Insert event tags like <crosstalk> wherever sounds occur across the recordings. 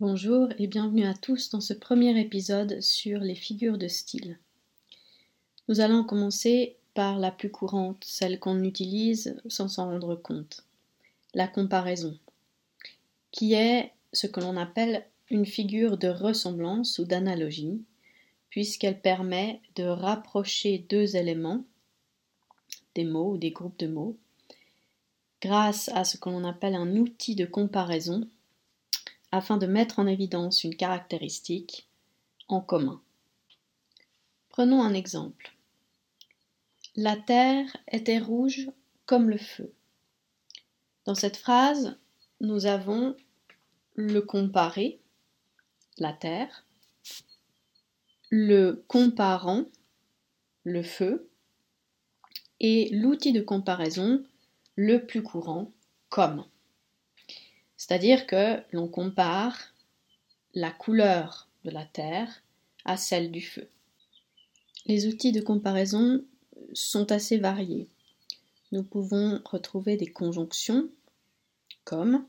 Bonjour et bienvenue à tous dans ce premier épisode sur les figures de style. Nous allons commencer par la plus courante, celle qu'on utilise sans s'en rendre compte, la comparaison, qui est ce que l'on appelle une figure de ressemblance ou d'analogie, puisqu'elle permet de rapprocher deux éléments, des mots ou des groupes de mots, grâce à ce que l'on appelle un outil de comparaison afin de mettre en évidence une caractéristique en commun. Prenons un exemple. La terre était rouge comme le feu. Dans cette phrase, nous avons le comparé, la terre, le comparant, le feu, et l'outil de comparaison le plus courant, comme. C'est-à-dire que l'on compare la couleur de la terre à celle du feu. Les outils de comparaison sont assez variés. Nous pouvons retrouver des conjonctions comme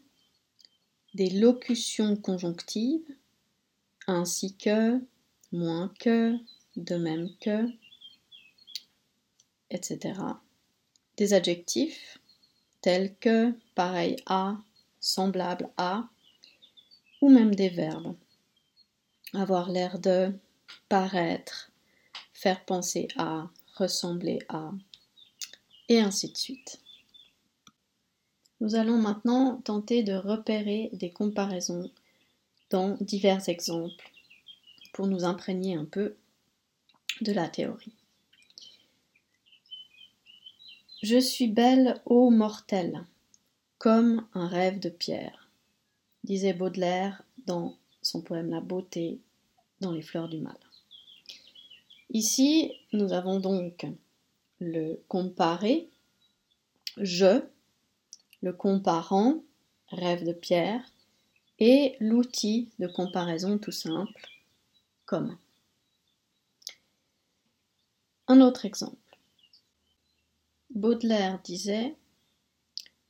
des locutions conjonctives ainsi que, moins que, de même que, etc. Des adjectifs tels que, pareil à, semblable à, ou même des verbes. Avoir l'air de, paraître, faire penser à, ressembler à, et ainsi de suite. Nous allons maintenant tenter de repérer des comparaisons dans divers exemples pour nous imprégner un peu de la théorie. Je suis belle, ô mortelle comme un rêve de pierre, disait Baudelaire dans son poème La beauté dans les fleurs du mal. Ici, nous avons donc le comparé, je, le comparant, rêve de pierre, et l'outil de comparaison tout simple, comme. Un autre exemple. Baudelaire disait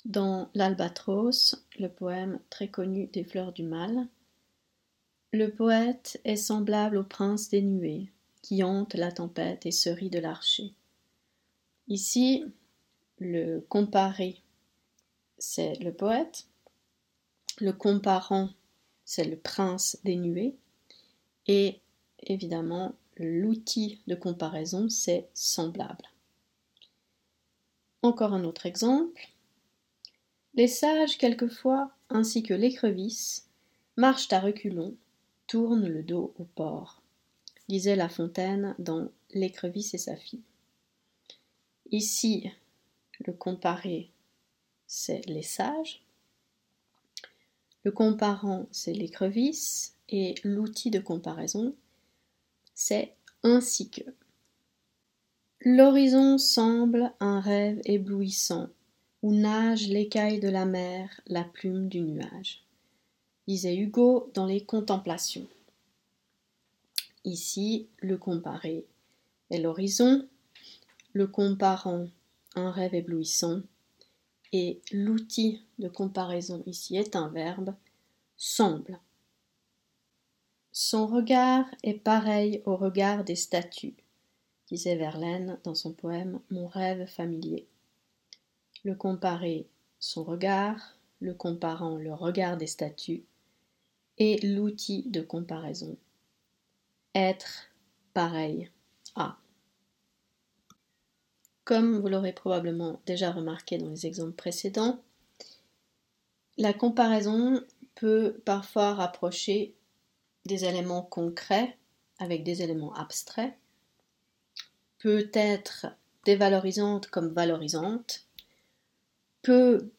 dans L'Albatros, le poème très connu des fleurs du mal, le poète est semblable au prince des nuées, qui hante la tempête et se rit de l'archer. Ici, le comparé, c'est le poète, le comparant, c'est le prince des nuées, et évidemment, l'outil de comparaison, c'est semblable. Encore un autre exemple. Les sages, quelquefois, ainsi que l'écrevisse, marchent à reculons, tournent le dos au port, disait La Fontaine dans L'écrevisse et sa fille. Ici, le comparé, c'est les sages. Le comparant, c'est l'écrevisse. Et l'outil de comparaison, c'est ainsi que. L'horizon semble un rêve éblouissant où nage l'écaille de la mer, la plume du nuage. Disait Hugo dans les Contemplations. Ici, le comparé est l'horizon, le comparant un rêve éblouissant, et l'outil de comparaison ici est un verbe, semble. Son regard est pareil au regard des statues, disait Verlaine dans son poème Mon rêve familier le comparer son regard, le comparant le regard des statues, et l'outil de comparaison. Être pareil à. Comme vous l'aurez probablement déjà remarqué dans les exemples précédents, la comparaison peut parfois rapprocher des éléments concrets avec des éléments abstraits, peut être dévalorisante comme valorisante, peut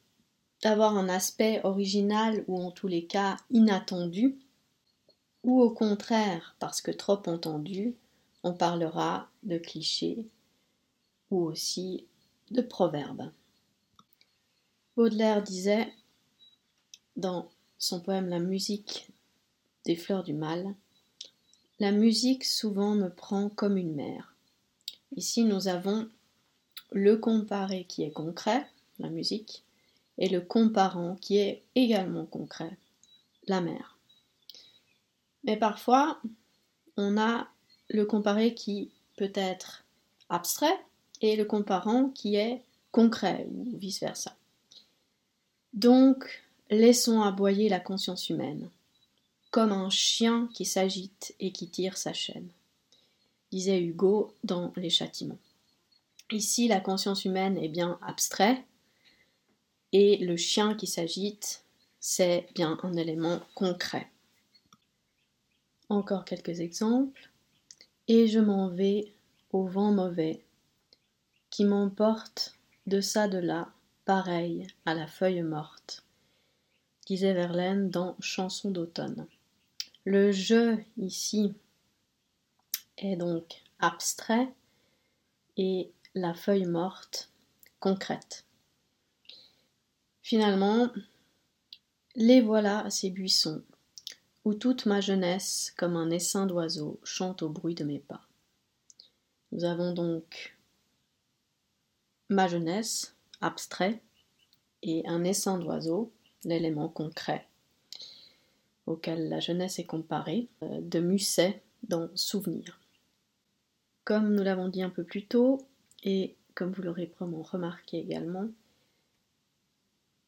avoir un aspect original ou en tous les cas inattendu, ou au contraire, parce que trop entendu, on parlera de clichés ou aussi de proverbes. Baudelaire disait dans son poème La musique des fleurs du mal, la musique souvent me prend comme une mère. Ici, nous avons le comparé qui est concret, la musique, et le comparant qui est également concret, la mère. Mais parfois, on a le comparé qui peut être abstrait et le comparant qui est concret ou vice-versa. Donc, laissons aboyer la conscience humaine, comme un chien qui s'agite et qui tire sa chaîne, disait Hugo dans Les Châtiments. Ici, la conscience humaine est bien abstrait, et le chien qui s'agite, c'est bien un élément concret. Encore quelques exemples. Et je m'en vais au vent mauvais, qui m'emporte de ça de là, pareil à la feuille morte, disait Verlaine dans Chanson d'automne. Le je ici est donc abstrait et la feuille morte concrète. Finalement, les voilà ces buissons, où toute ma jeunesse, comme un essaim d'oiseaux, chante au bruit de mes pas. Nous avons donc ma jeunesse, abstrait, et un essaim d'oiseaux, l'élément concret, auquel la jeunesse est comparée, euh, de Musset dans Souvenir. Comme nous l'avons dit un peu plus tôt, et comme vous l'aurez probablement remarqué également,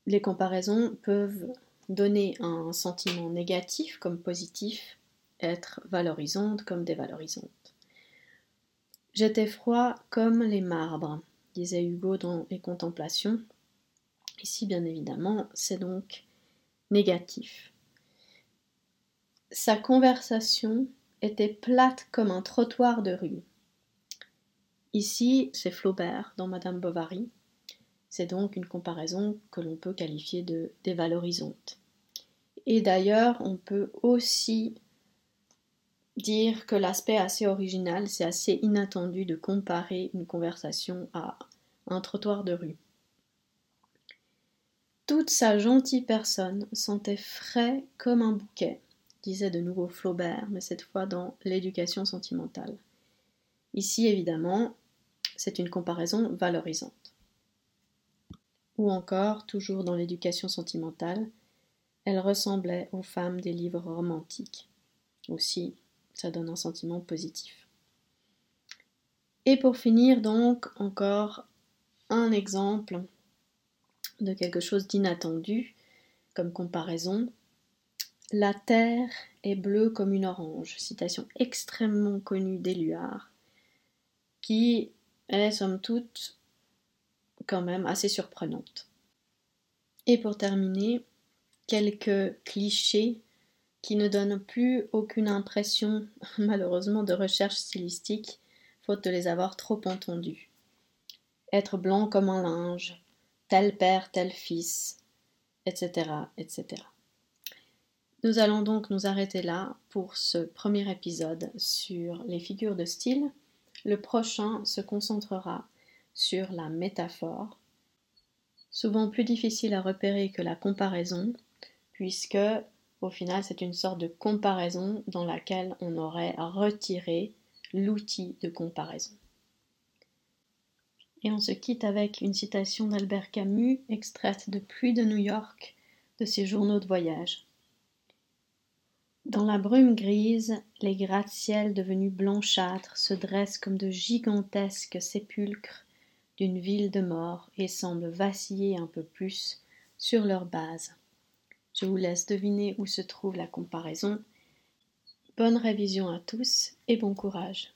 les comparaisons peuvent donner un sentiment négatif comme positif, être valorisante comme dévalorisante. J'étais froid comme les marbres, disait Hugo dans Les Contemplations. Ici, bien évidemment, c'est donc négatif. Sa conversation était plate comme un trottoir de rue. Ici, c'est Flaubert dans Madame Bovary. C'est donc une comparaison que l'on peut qualifier de dévalorisante. Et d'ailleurs, on peut aussi dire que l'aspect assez original, c'est assez inattendu de comparer une conversation à un trottoir de rue. Toute sa gentille personne sentait frais comme un bouquet, disait de nouveau Flaubert, mais cette fois dans l'éducation sentimentale. Ici, évidemment, c'est une comparaison valorisante. Ou encore, toujours dans l'éducation sentimentale, elle ressemblait aux femmes des livres romantiques. Aussi, ça donne un sentiment positif. Et pour finir, donc, encore un exemple de quelque chose d'inattendu comme comparaison. La terre est bleue comme une orange, citation extrêmement connue d'Éluard, qui est somme toute quand même assez surprenante. Et pour terminer, quelques clichés qui ne donnent plus aucune impression, <laughs> malheureusement, de recherche stylistique, faute de les avoir trop entendus. Être blanc comme un linge, tel père, tel fils, etc., etc. Nous allons donc nous arrêter là pour ce premier épisode sur les figures de style. Le prochain se concentrera sur la métaphore, souvent plus difficile à repérer que la comparaison, puisque au final c'est une sorte de comparaison dans laquelle on aurait retiré l'outil de comparaison. Et on se quitte avec une citation d'Albert Camus, extraite de Pluie de New York, de ses journaux de voyage. Dans la brume grise, les gratte-ciels devenus blanchâtres se dressent comme de gigantesques sépulcres d'une ville de mort et semblent vaciller un peu plus sur leur base. Je vous laisse deviner où se trouve la comparaison. Bonne révision à tous et bon courage.